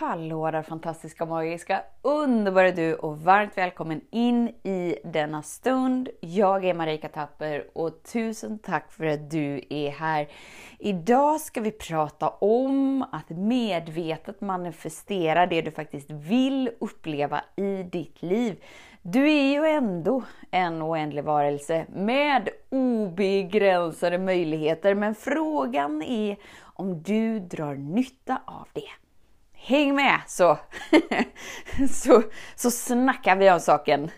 Hallå där fantastiska, magiska, underbara du och varmt välkommen in i denna stund. Jag är Marika Tapper och tusen tack för att du är här. Idag ska vi prata om att medvetet manifestera det du faktiskt vill uppleva i ditt liv. Du är ju ändå en oändlig varelse med obegränsade möjligheter, men frågan är om du drar nytta av det. Häng med så, så, så snackar vi om saken.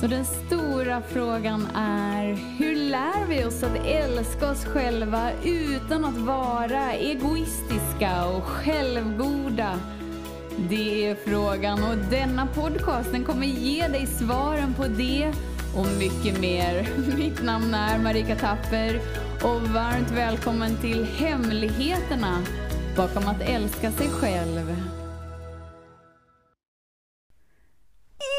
Så den stora frågan är, hur lär vi oss att älska oss själva utan att vara egoistiska och självgoda? Det är frågan och denna podcast den kommer ge dig svaren på det och mycket mer. Mitt namn är Marika Tapper och varmt välkommen till Hemligheterna bakom att älska sig själv.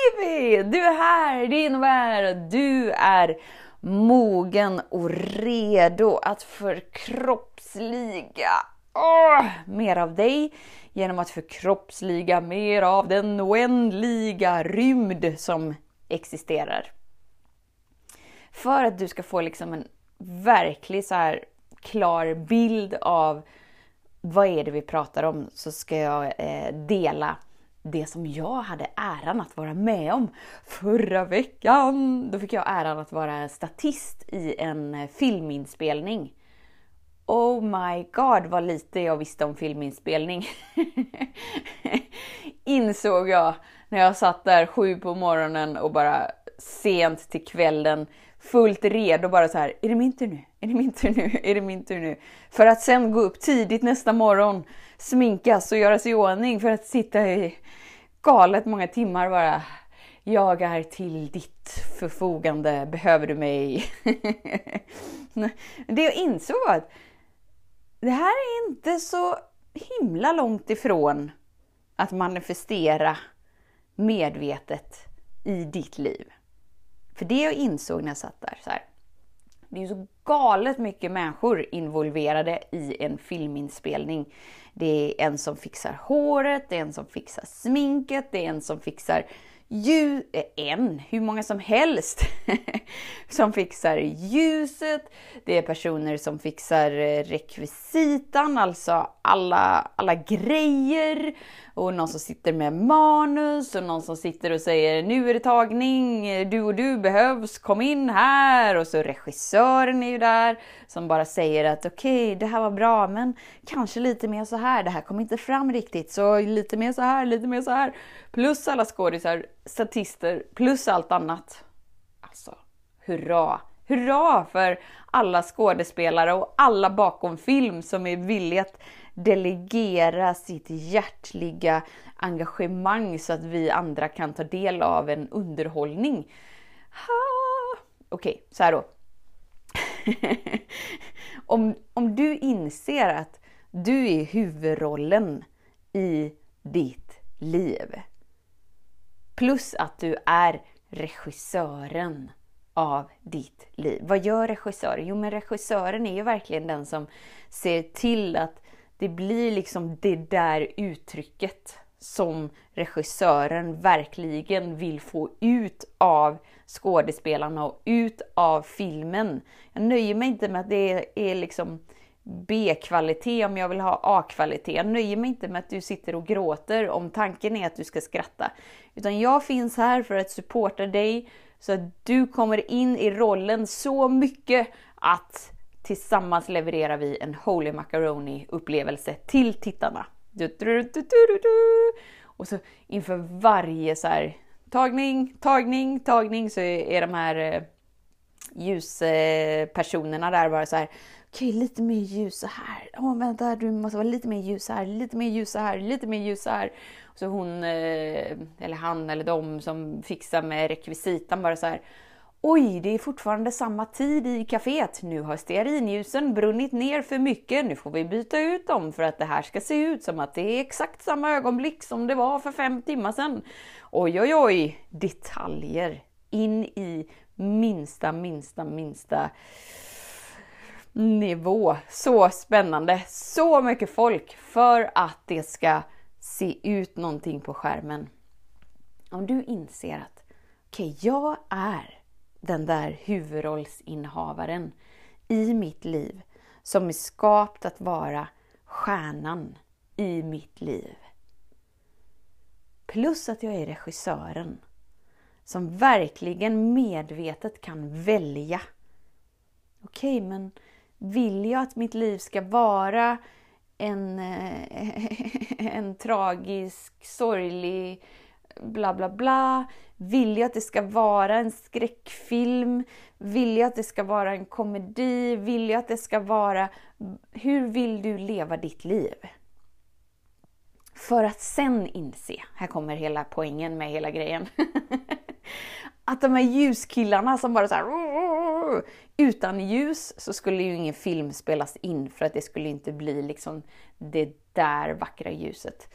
Ivy, du är här, det innebär att du är mogen och redo att förkroppsliga oh, mer av dig genom att förkroppsliga mer av den oändliga rymd som existerar. För att du ska få liksom en verklig så här klar bild av vad är det vi pratar om så ska jag eh, dela det som jag hade äran att vara med om förra veckan. Då fick jag äran att vara statist i en eh, filminspelning. Oh my god vad lite jag visste om filminspelning. Insåg jag när jag satt där sju på morgonen och bara sent till kvällen fullt redo bara så här, är det min tur nu? Är det min tur nu? Är det min tur nu? För att sen gå upp tidigt nästa morgon, sminkas och göra sig i ordning för att sitta i galet många timmar bara. Jag är till ditt förfogande, behöver du mig? det jag insåg var att det här är inte så himla långt ifrån att manifestera medvetet i ditt liv. För det jag insåg när jag satt där, så här, det är så galet mycket människor involverade i en filminspelning. Det är en som fixar håret, det är en som fixar sminket, det är en som fixar ljus, eh, en, hur många som helst, som fixar ljuset. Det är personer som fixar eh, rekvisitan, alltså alla, alla grejer. Och någon som sitter med manus och någon som sitter och säger nu är det tagning, du och du behövs, kom in här. Och så regissören är ju där som bara säger att okej, okay, det här var bra, men kanske lite mer så här. Det här kom inte fram riktigt, så lite mer så här, lite mer så här. Plus alla skådisar, statister, plus allt annat. Alltså, hurra! Hurra för alla skådespelare och alla bakom film som är villiga att delegera sitt hjärtliga engagemang så att vi andra kan ta del av en underhållning. Okej, okay, så här då. om, om du inser att du är huvudrollen i ditt liv. Plus att du är regissören av ditt liv. Vad gör regissören? Jo, men regissören är ju verkligen den som ser till att det blir liksom det där uttrycket som regissören verkligen vill få ut av skådespelarna och ut av filmen. Jag nöjer mig inte med att det är liksom B-kvalitet om jag vill ha A-kvalitet. Jag nöjer mig inte med att du sitter och gråter om tanken är att du ska skratta. Utan jag finns här för att supporta dig så att du kommer in i rollen så mycket att tillsammans levererar vi en Holy Macaroni upplevelse till tittarna. Du, du, du, och så inför varje så här, tagning, tagning, tagning så är de här eh, ljuspersonerna där bara så här. Okej, okay, lite mer ljus så här. Åh, oh, vänta, du måste vara lite mer ljus här, lite mer ljus här, lite mer ljus här. Och så hon, eh, eller han eller de som fixar med rekvisitan bara så här. Oj, det är fortfarande samma tid i kaféet. Nu har stearinljusen brunnit ner för mycket. Nu får vi byta ut dem för att det här ska se ut som att det är exakt samma ögonblick som det var för fem timmar sedan. Oj, oj, oj! Detaljer in i minsta, minsta, minsta nivå. Så spännande! Så mycket folk för att det ska se ut någonting på skärmen. Om du inser att okej, okay, jag är den där huvudrollsinnehavaren i mitt liv som är skapt att vara stjärnan i mitt liv. Plus att jag är regissören som verkligen medvetet kan välja. Okej, okay, men vill jag att mitt liv ska vara en, eh, en tragisk, sorglig bla bla bla? Vill jag att det ska vara en skräckfilm? Vill jag att det ska vara en komedi? Vill jag att det ska vara... Hur vill du leva ditt liv? För att sen inse, här kommer hela poängen med hela grejen, att de här ljuskillarna som bara så här, utan ljus så skulle ju ingen film spelas in för att det skulle inte bli liksom det där vackra ljuset.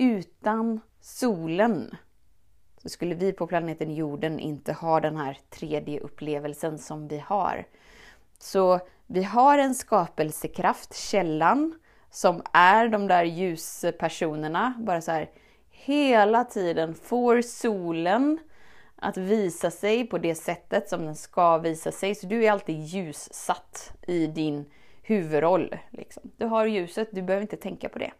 Utan solen så skulle vi på planeten jorden inte ha den här 3D-upplevelsen som vi har. Så vi har en skapelsekraft, källan, som är de där ljuspersonerna. Bara så här, hela tiden får solen att visa sig på det sättet som den ska visa sig. Så du är alltid ljussatt i din huvudroll. Liksom. Du har ljuset, du behöver inte tänka på det.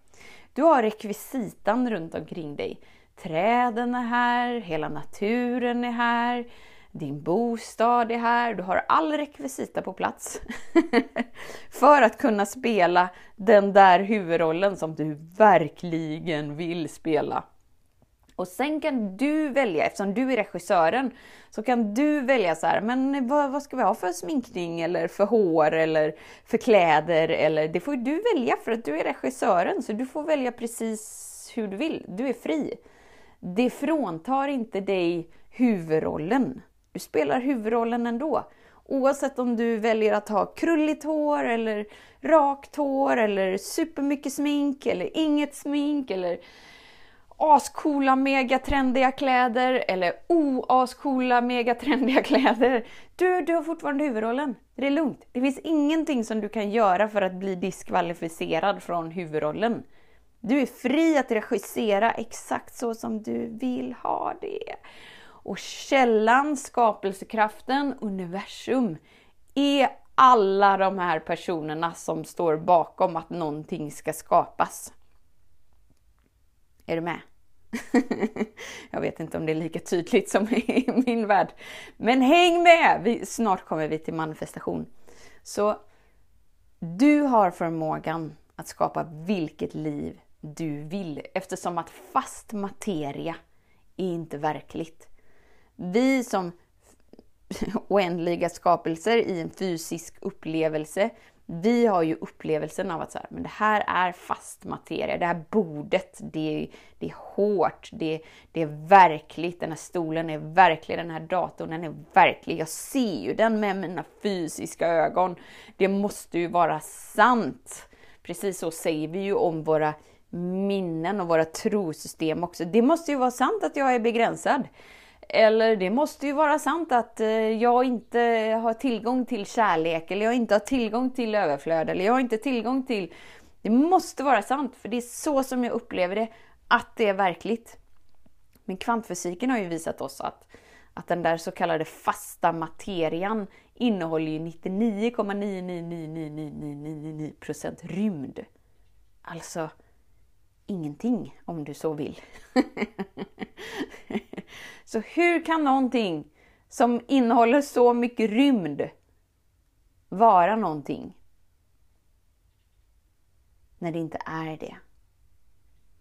Du har rekvisitan runt omkring dig. Träden är här, hela naturen är här, din bostad är här, du har all rekvisita på plats. för att kunna spela den där huvudrollen som du verkligen vill spela. Och sen kan du välja, eftersom du är regissören, så kan du välja så här, men vad, vad, ska vi ha för sminkning eller för hår eller för kläder eller det får du välja för att du är regissören så du får välja precis hur du vill. Du är fri. Det fråntar inte dig huvudrollen. Du spelar huvudrollen ändå. Oavsett om du väljer att ha krulligt hår eller rakt hår eller supermycket smink eller inget smink eller ascoola megatrendiga kläder eller oascoola megatrendiga kläder. Du, du har fortfarande huvudrollen. Det är lugnt. Det finns ingenting som du kan göra för att bli diskvalificerad från huvudrollen. Du är fri att regissera exakt så som du vill ha det. Och källan, skapelsekraften, universum är alla de här personerna som står bakom att någonting ska skapas. Är du med? jag vet inte om det är lika tydligt som i min värld. Men häng med! Vi, snart kommer vi till manifestation. Så du har förmågan att skapa vilket liv du vill eftersom att fast materia är inte verkligt. Vi som oändliga skapelser i en fysisk upplevelse vi har ju upplevelsen av att så här, men det här är fast materia, det här bordet, det, det är hårt, det, det är verkligt, den här stolen är verklig, den här datorn den är verklig, jag ser ju den med mina fysiska ögon. Det måste ju vara sant. Precis så säger vi ju om våra minnen och våra trosystem också. Det måste ju vara sant att jag är begränsad. Eller det måste ju vara sant att eh, jag inte har tillgång till kärlek eller jag inte har tillgång till överflöd eller jag har inte tillgång till... Det måste vara sant för det är så som jag upplever det, att det är verkligt. Men kvantfysiken har ju visat oss att, att den där så kallade fasta materian innehåller ju 99,9999999% rymd. Alltså ingenting om du så vill. så hur kan någonting som innehåller så mycket rymd vara någonting? När det inte är det.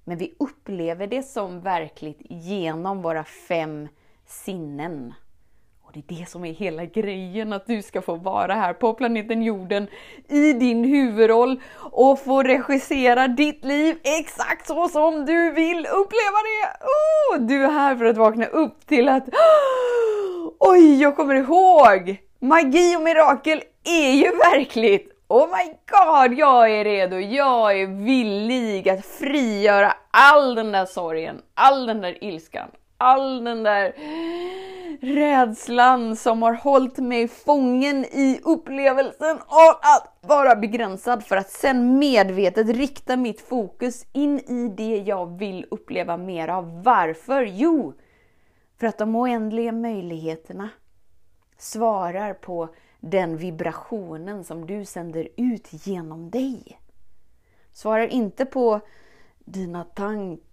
Men vi upplever det som verkligt genom våra fem sinnen. Och det är det som är hela grejen, att du ska få vara här på planeten jorden i din huvudroll och få regissera ditt liv exakt så som du vill uppleva det! Oh, du är här för att vakna upp till att Oj, jag kommer ihåg! Magi och mirakel är ju verkligt! Oh my god, jag är redo! Jag är villig att frigöra all den där sorgen, all den där ilskan, all den där rädslan som har hållit mig fången i upplevelsen av att vara begränsad för att sen medvetet rikta mitt fokus in i det jag vill uppleva mer av. Varför? Jo, för att de oändliga möjligheterna svarar på den vibrationen som du sänder ut genom dig. Svarar inte på dina tankar.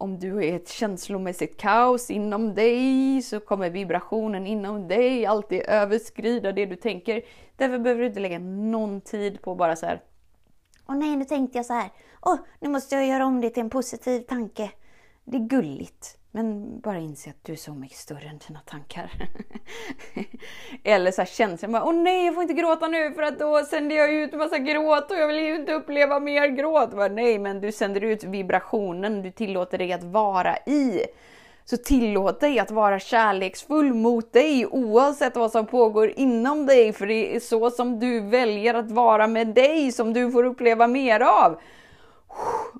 Om du är ett känslomässigt kaos inom dig så kommer vibrationen inom dig alltid överskrida det du tänker. Därför behöver du inte lägga någon tid på bara så här. Åh nej, nu tänkte jag så här. Åh, nu måste jag göra om det till en positiv tanke. Det är gulligt. Men bara inse att du är så mycket större än dina tankar. Eller så här känslan bara, åh nej jag får inte gråta nu för att då sänder jag ut massa gråt och jag vill ju inte uppleva mer gråt. Bara, nej men du sänder ut vibrationen du tillåter dig att vara i. Så tillåt dig att vara kärleksfull mot dig oavsett vad som pågår inom dig. För det är så som du väljer att vara med dig som du får uppleva mer av.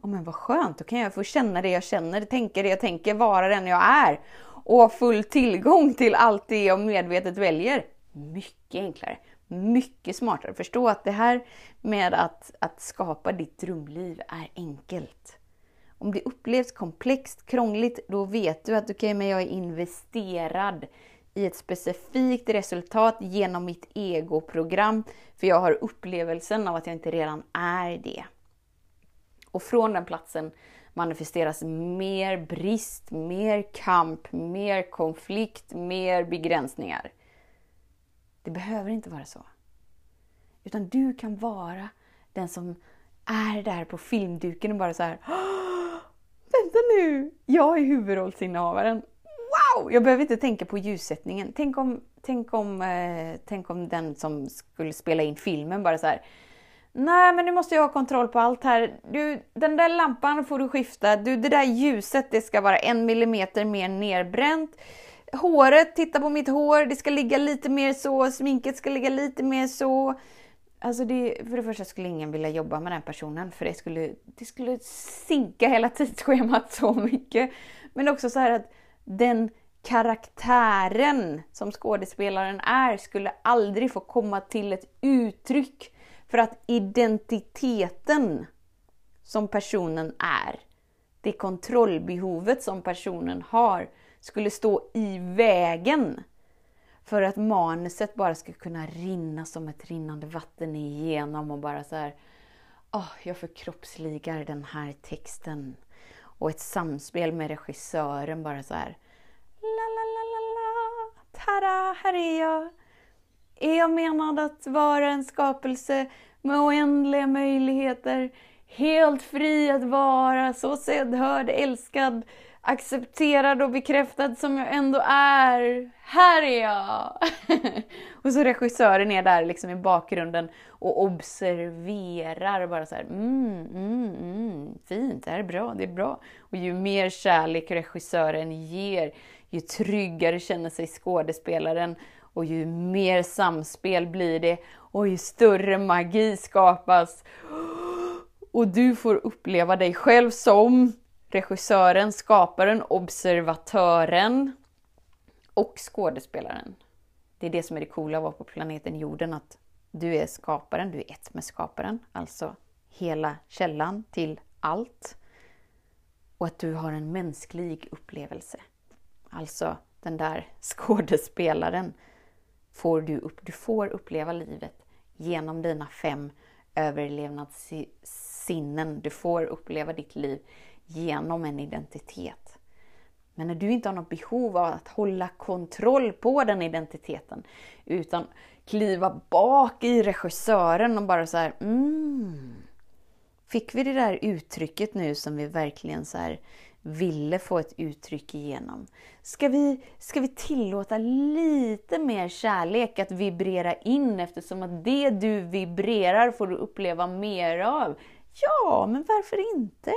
Oh, men vad skönt, då kan jag få känna det jag känner, tänka det jag tänker, vara den jag är och ha full tillgång till allt det jag medvetet väljer. Mycket enklare, mycket smartare. Förstå att det här med att, att skapa ditt drömliv är enkelt. Om det upplevs komplext, krångligt, då vet du att okej, okay, men jag är investerad i ett specifikt resultat genom mitt egoprogram. För jag har upplevelsen av att jag inte redan är det. Och från den platsen manifesteras mer brist, mer kamp, mer konflikt, mer begränsningar. Det behöver inte vara så. Utan du kan vara den som är där på filmduken och bara så här. Vänta nu! Jag är huvudrollsinnehavaren. Wow! Jag behöver inte tänka på ljussättningen. Tänk om, tänk om, eh, tänk om den som skulle spela in filmen bara så här. Nej, men nu måste jag ha kontroll på allt här. Du, den där lampan får du skifta. Du, det där ljuset, det ska vara en millimeter mer nerbränt. Håret, titta på mitt hår, det ska ligga lite mer så. Sminket ska ligga lite mer så. Alltså det, för det första skulle ingen vilja jobba med den personen för det skulle, det skulle sinka hela tidsschemat så mycket. Men också så här att den karaktären som skådespelaren är skulle aldrig få komma till ett uttryck för att identiteten som personen är, det kontrollbehovet som personen har, skulle stå i vägen för att manuset bara ska kunna rinna som ett rinnande vatten igenom och bara så här, oh, jag förkroppsligar den här texten. Och ett samspel med regissören bara så här, la la la la la, tada, här är jag. Är jag menad att vara en skapelse med oändliga möjligheter, helt fri att vara, så sedd, hörd, älskad, accepterad och bekräftad som jag ändå är. Här är jag! och så regissören är där liksom i bakgrunden och observerar bara så här, mm, mm, mm, fint, det här är bra, det är bra. Och ju mer kärlek regissören ger, ju tryggare känner sig skådespelaren och ju mer samspel blir det och ju större magi skapas. Och du får uppleva dig själv som regissören, skaparen, observatören och skådespelaren. Det är det som är det coola att vara på planeten jorden, att du är skaparen, du är ett med skaparen, alltså hela källan till allt. Och att du har en mänsklig upplevelse. Alltså den där skådespelaren får du, upp, du får uppleva livet genom dina fem överlevnadssinnen. Du får uppleva ditt liv genom en identitet. Men när du inte har något behov av att hålla kontroll på den identiteten, utan kliva bak i regissören och bara så här, mm, Fick vi det där uttrycket nu som vi verkligen så här ville få ett uttryck igenom. Ska vi, ska vi tillåta lite mer kärlek att vibrera in eftersom att det du vibrerar får du uppleva mer av? Ja, men varför inte?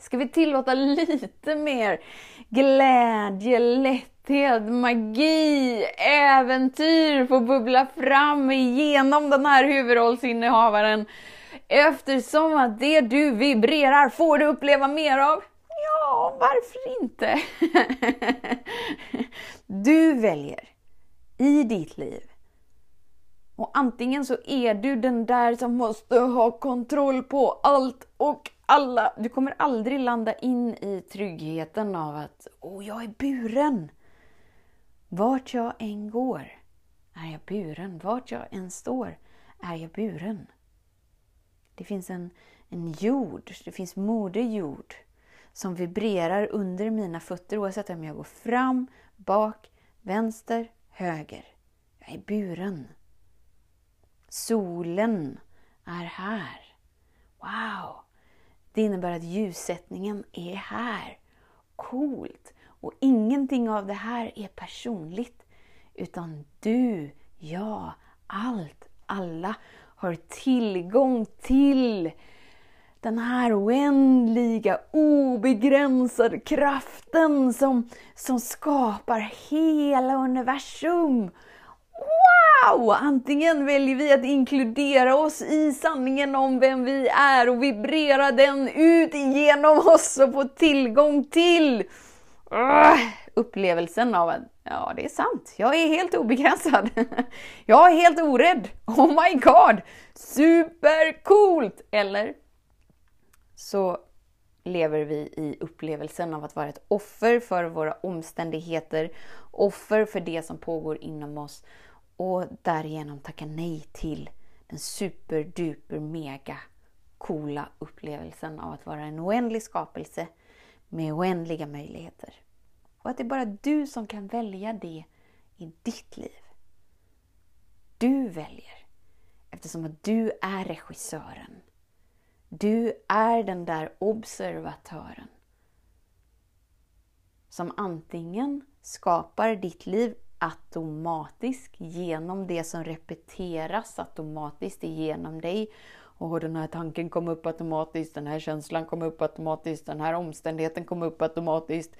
Ska vi tillåta lite mer glädje, lätthet, magi, äventyr få bubbla fram igenom den här huvudrollsinnehavaren? Eftersom att det du vibrerar får du uppleva mer av Ja, varför inte? du väljer i ditt liv. Och antingen så är du den där som måste ha kontroll på allt och alla. Du kommer aldrig landa in i tryggheten av att åh, jag är buren. Vart jag än går är jag buren. Vart jag än står är jag buren. Det finns en, en jord, det finns moder jord som vibrerar under mina fötter oavsett om jag går fram, bak, vänster, höger. Jag är buren. Solen är här. Wow! Det innebär att ljussättningen är här. Coolt! Och ingenting av det här är personligt. Utan du, jag, allt, alla har tillgång till den här oändliga, obegränsade kraften som, som skapar hela universum. Wow! Antingen väljer vi att inkludera oss i sanningen om vem vi är och vibrera den ut genom oss och få tillgång till uh, upplevelsen av att ja, det är sant. Jag är helt obegränsad. Jag är helt orädd. Oh my god! Supercoolt! Eller så lever vi i upplevelsen av att vara ett offer för våra omständigheter, offer för det som pågår inom oss och därigenom tacka nej till den superduper mega coola upplevelsen av att vara en oändlig skapelse med oändliga möjligheter. Och att det är bara du som kan välja det i ditt liv. Du väljer eftersom att du är regissören. Du är den där observatören som antingen skapar ditt liv automatiskt genom det som repeteras automatiskt genom dig. Och den här tanken kom upp automatiskt, den här känslan kom upp automatiskt, den här omständigheten kom upp automatiskt.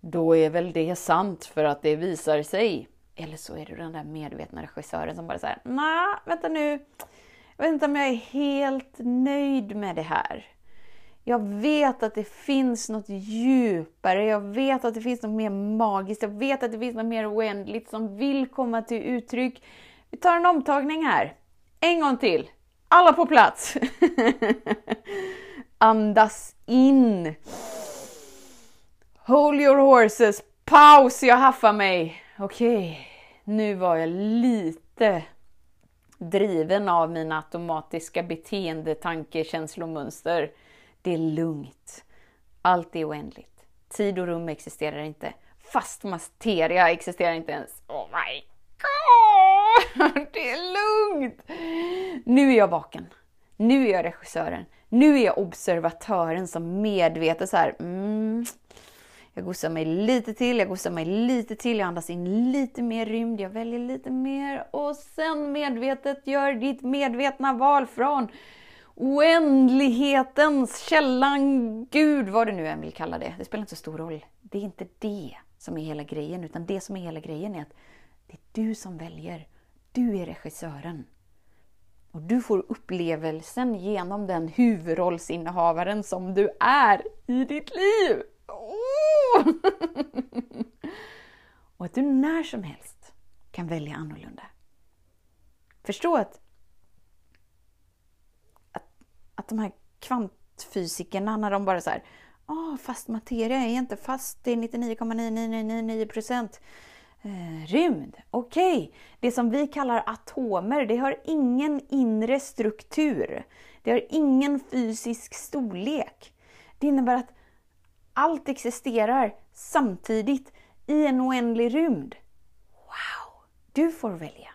Då är väl det sant för att det visar sig. Eller så är du den där medvetna regissören som bara säger, nej, vänta nu. Jag vet inte om jag är helt nöjd med det här. Jag vet att det finns något djupare, jag vet att det finns något mer magiskt, jag vet att det finns något mer oändligt som vill komma till uttryck. Vi tar en omtagning här. En gång till. Alla på plats. Andas in. Hold your horses. Paus, jag haffar mig. Okej, okay. nu var jag lite driven av mina automatiska beteende, tanke, känslomönster. Det är lugnt. Allt är oändligt. Tid och rum existerar inte. Fast materia existerar inte ens. Oh my god! Det är lugnt! Nu är jag vaken. Nu är jag regissören. Nu är jag observatören som medvetet så här, mm, jag gosar mig lite till, jag gosar mig lite till, jag andas in lite mer rymd, jag väljer lite mer och sen medvetet gör ditt medvetna val från oändlighetens källan, Gud, vad du nu än vill kalla det. Det spelar inte så stor roll. Det är inte det som är hela grejen, utan det som är hela grejen är att det är du som väljer. Du är regissören. Och du får upplevelsen genom den huvudrollsinnehavaren som du är i ditt liv. Oh! och att du när som helst kan välja annorlunda. Förstå att att de här kvantfysikerna, när de bara så här, oh, fast materia är inte fast, det är 99,9999 procent eh, rymd. Okej, okay. det som vi kallar atomer, det har ingen inre struktur. Det har ingen fysisk storlek. Det innebär att allt existerar samtidigt i en oändlig rymd. Wow! Du får välja.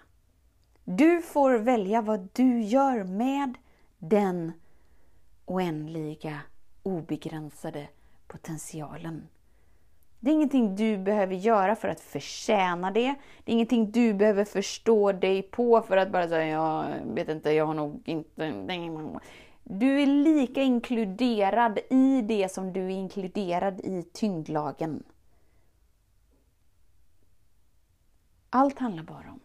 Du får välja vad du gör med den oändliga, obegränsade potentialen. Det är ingenting du behöver göra för att förtjäna det. Det är ingenting du behöver förstå dig på för att bara säga, jag vet inte, jag har nog inte... Du är lika inkluderad i det som du är inkluderad i tyngdlagen. Allt handlar bara om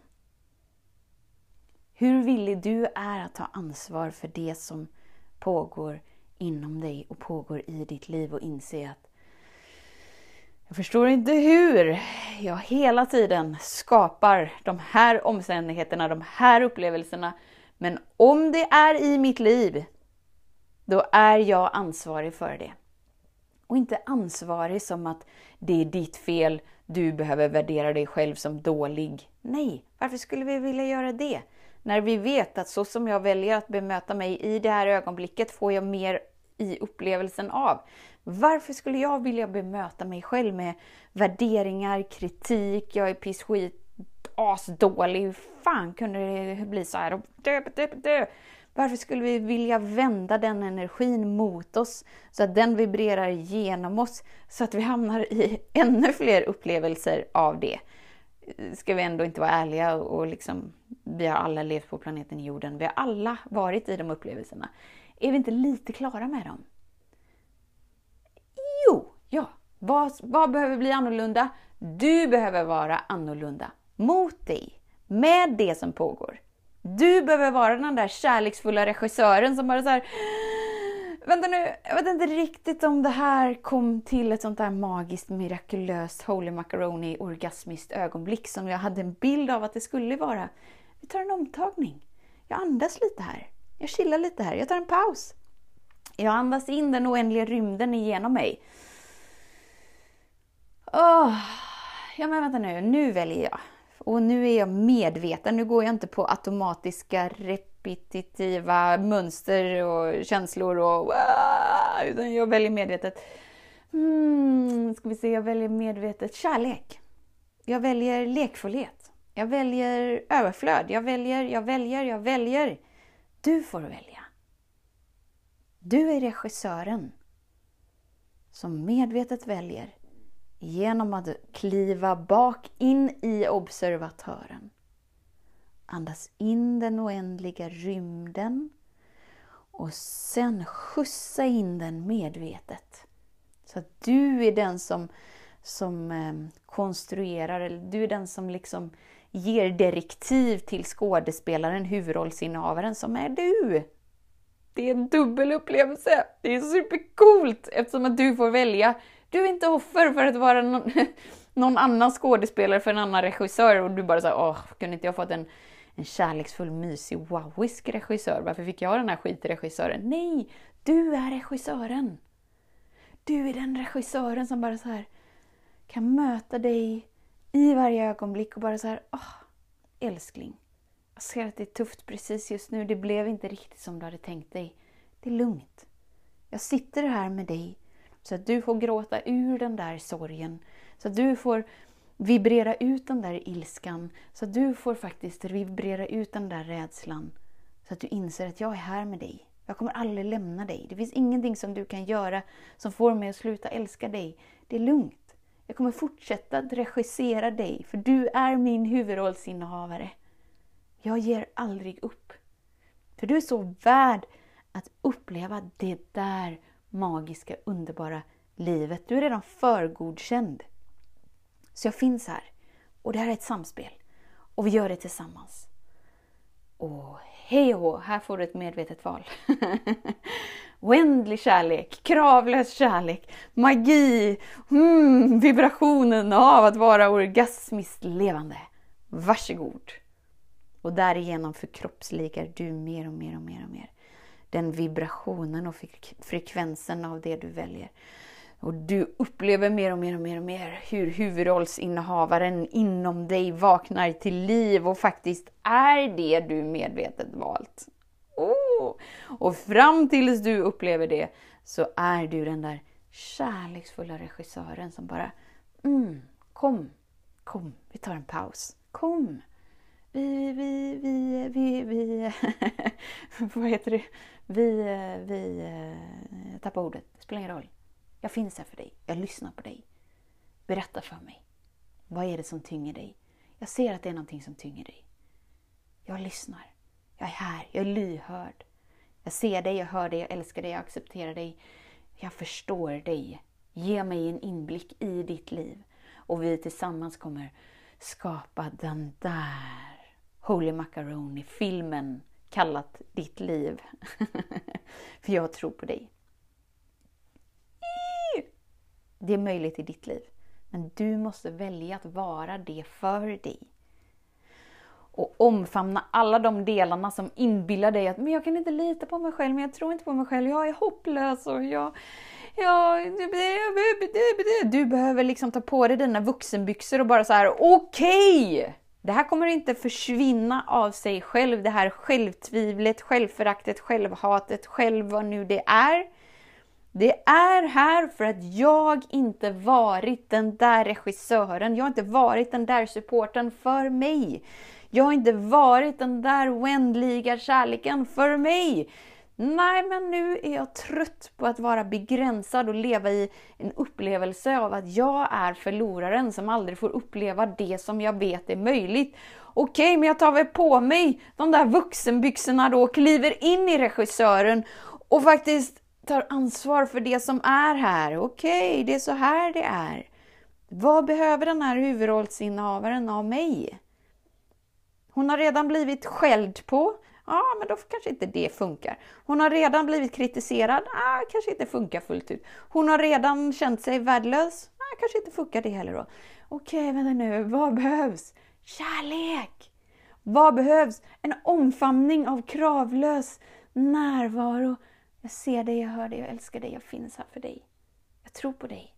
hur villig du är att ta ansvar för det som pågår inom dig och pågår i ditt liv och inse att Jag förstår inte hur jag hela tiden skapar de här omständigheterna, de här upplevelserna. Men om det är i mitt liv, då är jag ansvarig för det. Och inte ansvarig som att det är ditt fel, du behöver värdera dig själv som dålig. Nej, varför skulle vi vilja göra det? När vi vet att så som jag väljer att bemöta mig i det här ögonblicket får jag mer i upplevelsen av. Varför skulle jag vilja bemöta mig själv med värderingar, kritik, jag är pissskit, asdålig, fan kunde det bli så här? Dö, dö, dö. Varför skulle vi vilja vända den energin mot oss så att den vibrerar genom oss så att vi hamnar i ännu fler upplevelser av det? Ska vi ändå inte vara ärliga och liksom, vi har alla levt på planeten jorden, vi har alla varit i de upplevelserna. Är vi inte lite klara med dem? Jo, ja. Vad, vad behöver bli annorlunda? Du behöver vara annorlunda mot dig, med det som pågår. Du behöver vara den där kärleksfulla regissören som bara så här, Vänta nu, jag vet inte riktigt om det här kom till ett sånt där magiskt, mirakulöst, holy macaroni, orgasmiskt ögonblick som jag hade en bild av att det skulle vara. Vi tar en omtagning. Jag andas lite här. Jag chillar lite här. Jag tar en paus. Jag andas in den oändliga rymden igenom mig. Oh, ja men vänta nu, nu väljer jag. Och nu är jag medveten, nu går jag inte på automatiska repetitiva mönster och känslor och utan jag väljer medvetet. Hmm, ska vi se, jag väljer medvetet kärlek. Jag väljer lekfullhet. Jag väljer överflöd. Jag väljer, jag väljer, jag väljer. Du får välja. Du är regissören som medvetet väljer genom att kliva bak in i observatören. Andas in den oändliga rymden och sen skjutsa in den medvetet. Så att du är den som, som eh, konstruerar, eller du är den som liksom ger direktiv till skådespelaren, huvudrollsinnehavaren, som är du. Det är en dubbel upplevelse. Det är supercoolt eftersom att du får välja du är inte offer för att vara någon, någon annan skådespelare för en annan regissör och du bara såhär, åh, kunde inte jag fått en, en kärleksfull, mysig, wowisk regissör? Varför fick jag den här skitregissören? Nej, du är regissören! Du är den regissören som bara så här kan möta dig i varje ögonblick och bara så här, åh, älskling. Jag ser att det är tufft precis just nu. Det blev inte riktigt som du hade tänkt dig. Det är lugnt. Jag sitter här med dig så att du får gråta ur den där sorgen. Så att du får vibrera ut den där ilskan. Så att du får faktiskt vibrera ut den där rädslan. Så att du inser att jag är här med dig. Jag kommer aldrig lämna dig. Det finns ingenting som du kan göra som får mig att sluta älska dig. Det är lugnt. Jag kommer fortsätta att regissera dig, för du är min huvudrollsinnehavare. Jag ger aldrig upp. För du är så värd att uppleva det där magiska, underbara livet. Du är redan förgodkänd. Så jag finns här. Och det här är ett samspel. Och vi gör det tillsammans. Och hej och här får du ett medvetet val. Oändlig kärlek, kravlös kärlek, magi, mm, vibrationen av att vara orgasmiskt levande. Varsågod! Och därigenom förkroppsligar du mer och mer och mer och mer den vibrationen och frekvensen av det du väljer. Och du upplever mer och mer och mer och mer hur huvudrollsinnehavaren inom dig vaknar till liv och faktiskt är det du medvetet valt. Oh! Och fram tills du upplever det så är du den där kärleksfulla regissören som bara mm, Kom, kom, vi tar en paus. Kom! Vi, vi, vi, vi, vi, vad heter det? Vi, eh, vi eh, tappar ordet, det spelar ingen roll. Jag finns här för dig, jag lyssnar på dig. Berätta för mig. Vad är det som tynger dig? Jag ser att det är någonting som tynger dig. Jag lyssnar. Jag är här, jag är lyhörd. Jag ser dig, jag hör dig, jag älskar dig, jag accepterar dig. Jag förstår dig. Ge mig en inblick i ditt liv. Och vi tillsammans kommer skapa den där Holy Macaroni, filmen kallat ditt liv. För jag tror på dig. Det är möjligt i ditt liv. Men du måste välja att vara det för dig. Och omfamna alla de delarna som inbillar dig att men jag kan inte lita på mig själv, men jag tror inte på mig själv, jag är hopplös och jag... jag du behöver liksom ta på dig dina vuxenbyxor och bara så här: okej! Okay! Det här kommer inte försvinna av sig själv, det här självtvivlet, självföraktet, självhatet, själv vad nu det är. Det är här för att jag inte varit den där regissören, jag har inte varit den där supporten för mig. Jag har inte varit den där oändliga kärleken för mig. Nej, men nu är jag trött på att vara begränsad och leva i en upplevelse av att jag är förloraren som aldrig får uppleva det som jag vet är möjligt. Okej, men jag tar väl på mig de där vuxenbyxorna då och kliver in i regissören och faktiskt tar ansvar för det som är här. Okej, det är så här det är. Vad behöver den här huvudrollsinnehavaren av mig? Hon har redan blivit skälld på. Ja, men då kanske inte det funkar. Hon har redan blivit kritiserad. Ah, kanske inte funkar fullt ut. Hon har redan känt sig värdelös. Ah, kanske inte funkar det heller då. Okej, vänta nu. Vad behövs? Kärlek! Vad behövs? En omfamning av kravlös närvaro. Jag ser dig, jag hör dig, jag älskar dig, jag finns här för dig. Jag tror på dig.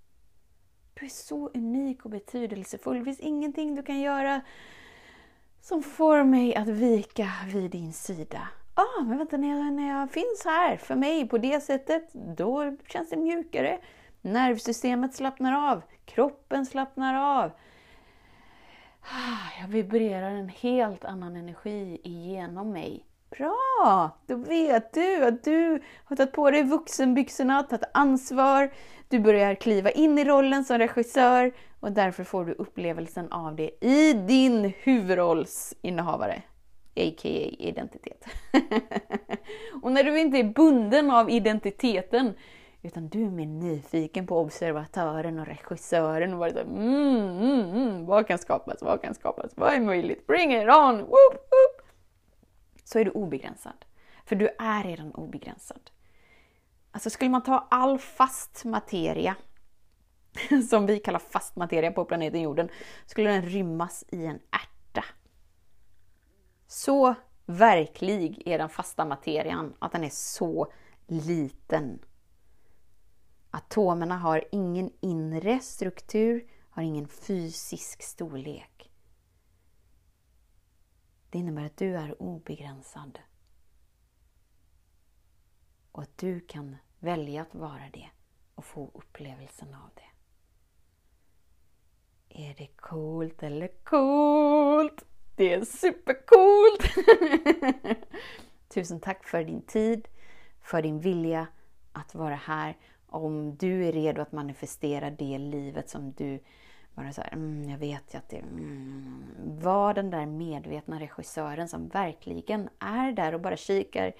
Du är så unik och betydelsefull. Det finns ingenting du kan göra som får mig att vika vid din sida. Ah, men vänta, när jag, när jag finns här för mig på det sättet, då känns det mjukare. Nervsystemet slappnar av, kroppen slappnar av. Ah, jag vibrerar en helt annan energi igenom mig. Bra! Då vet du att du har tagit på dig vuxenbyxorna, tagit ansvar, du börjar kliva in i rollen som regissör och därför får du upplevelsen av det i din huvudrollsinnehavare, a.k.a. identitet. och när du inte är bunden av identiteten, utan du är mer nyfiken på observatören och regissören och bara så, mm, mm, mm, vad kan skapas, vad kan skapas, vad är möjligt, bring it on, woop, woop! Så är du obegränsad. För du är redan obegränsad. Alltså skulle man ta all fast materia, som vi kallar fast materia på planeten jorden, skulle den rymmas i en ärta. Så verklig är den fasta materian, att den är så liten. Atomerna har ingen inre struktur, har ingen fysisk storlek. Det innebär att du är obegränsad och att du kan välja att vara det och få upplevelsen av det. Är det coolt eller coolt? Det är supercoolt! Tusen tack för din tid, för din vilja att vara här. Om du är redo att manifestera det livet som du bara så här, mm, jag vet ju att det... Mm, var den där medvetna regissören som verkligen är där och bara kikar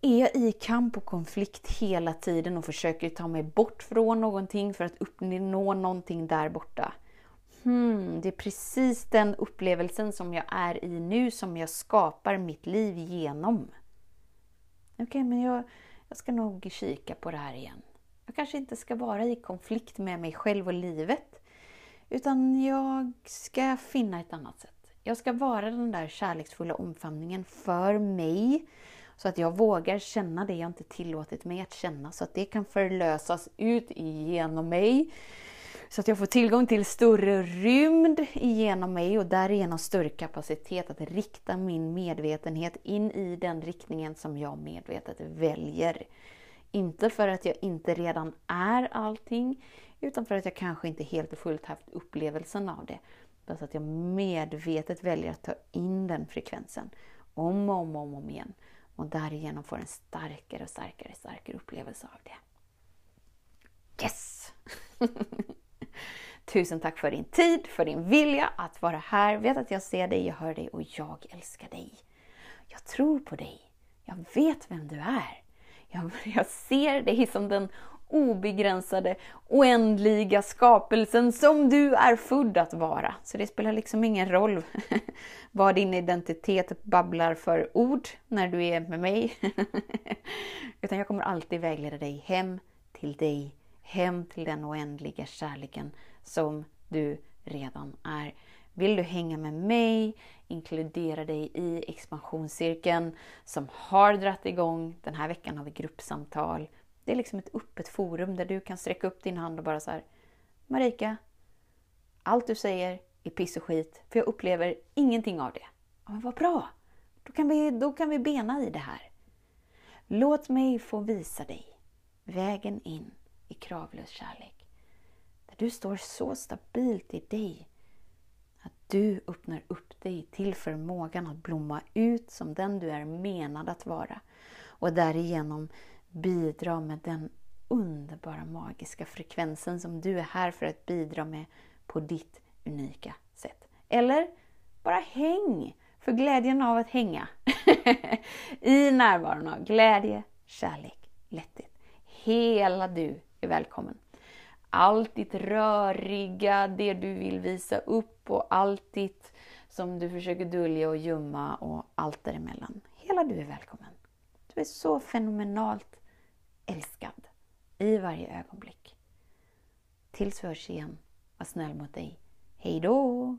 är i kamp och konflikt hela tiden och försöker ta mig bort från någonting för att uppnå någonting där borta. Hmm, det är precis den upplevelsen som jag är i nu som jag skapar mitt liv genom. Okej, okay, men jag, jag ska nog kika på det här igen. Jag kanske inte ska vara i konflikt med mig själv och livet. Utan jag ska finna ett annat sätt. Jag ska vara den där kärleksfulla omfamningen för mig så att jag vågar känna det jag inte tillåtit mig att känna, så att det kan förlösas ut genom mig. Så att jag får tillgång till större rymd genom mig och därigenom större kapacitet att rikta min medvetenhet in i den riktningen som jag medvetet väljer. Inte för att jag inte redan är allting, utan för att jag kanske inte helt och fullt haft upplevelsen av det. Så att jag medvetet väljer att ta in den frekvensen om och om, om, om igen och därigenom får en starkare och starkare, starkare upplevelse av det. Yes! Tusen tack för din tid, för din vilja att vara här. Vet att jag ser dig, jag hör dig och jag älskar dig. Jag tror på dig. Jag vet vem du är. Jag, jag ser dig som den obegränsade, oändliga skapelsen som du är född att vara. Så det spelar liksom ingen roll vad din identitet babblar för ord när du är med mig. Utan jag kommer alltid vägleda dig hem till dig, hem till den oändliga kärleken som du redan är. Vill du hänga med mig, inkludera dig i expansionscirkeln som har dratt igång. Den här veckan har vi gruppsamtal. Det är liksom ett öppet forum där du kan sträcka upp din hand och bara så här, Marika, allt du säger är piss och skit, för jag upplever ingenting av det. Ja, men vad bra! Då kan, vi, då kan vi bena i det här. Låt mig få visa dig vägen in i kravlös kärlek. Där du står så stabilt i dig att du öppnar upp dig till förmågan att blomma ut som den du är menad att vara och därigenom bidra med den underbara magiska frekvensen som du är här för att bidra med på ditt unika sätt. Eller bara häng för glädjen av att hänga. I närvaron av glädje, kärlek, lätthet. Hela du är välkommen. Allt ditt röriga, det du vill visa upp och allt ditt som du försöker dölja och gömma och allt däremellan. Hela du är välkommen. Du är så fenomenalt älskad i varje ögonblick. Tills vi hörs igen, var snäll mot dig. Hej då!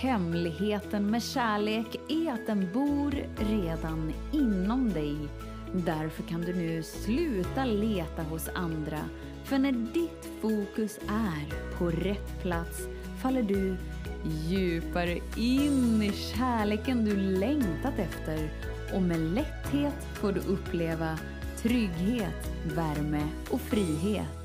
Hemligheten med kärlek är att den bor redan inom dig. Därför kan du nu sluta leta hos andra. För när ditt fokus är på rätt plats faller du djupare in i kärleken du längtat efter och med lätthet får du uppleva trygghet, värme och frihet.